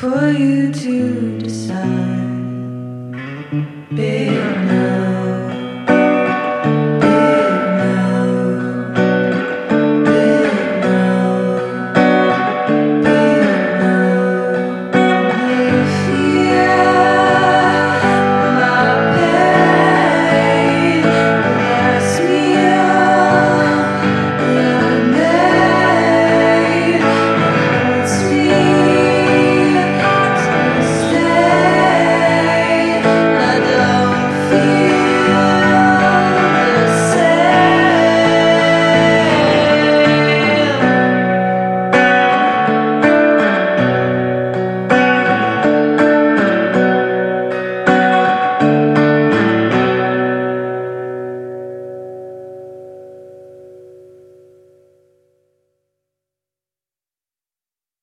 for you to decide? Big enough.